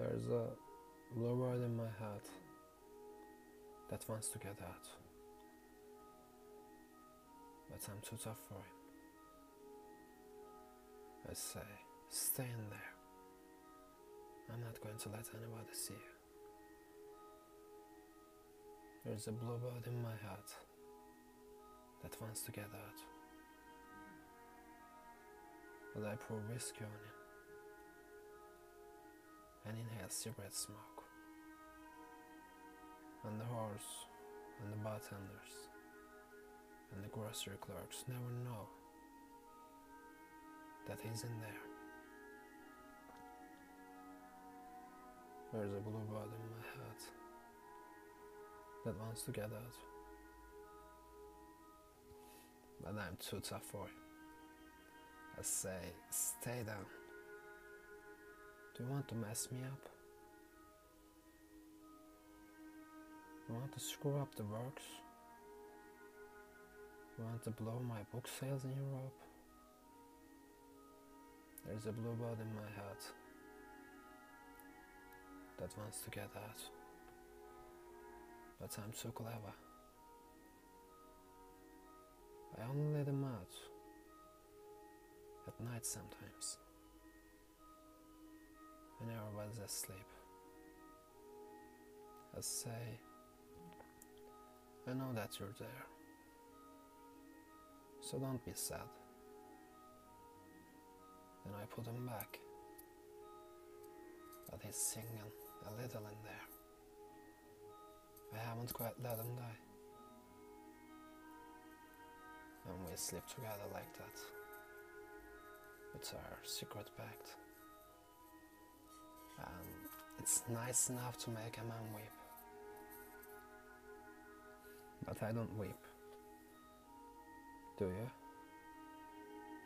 There's a blue bird in my head that wants to get out. But I'm too tough for him. I say, stay in there. I'm not going to let anybody see you. There's a bluebird in my head that wants to get out. But I pour whiskey on him and inhale cigarette smoke. And the horse and the bartenders and the grocery clerks never know that he's in there. There's a blue bird in my head that wants to get out. But I'm too tough for it. I say, stay down. Do you want to mess me up? You want to screw up the works? You want to blow my book sales in Europe? There's a blue bird in my head that wants to get out. But I'm too clever. I only let him out at night sometimes when everyone's asleep. I say, I know that you're there, so don't be sad. Then I put him back, but he's singing a little in there. I haven't quite let him die. And we sleep together like that. It's our secret pact. It's nice enough to make a man weep. But I don't weep. Do you?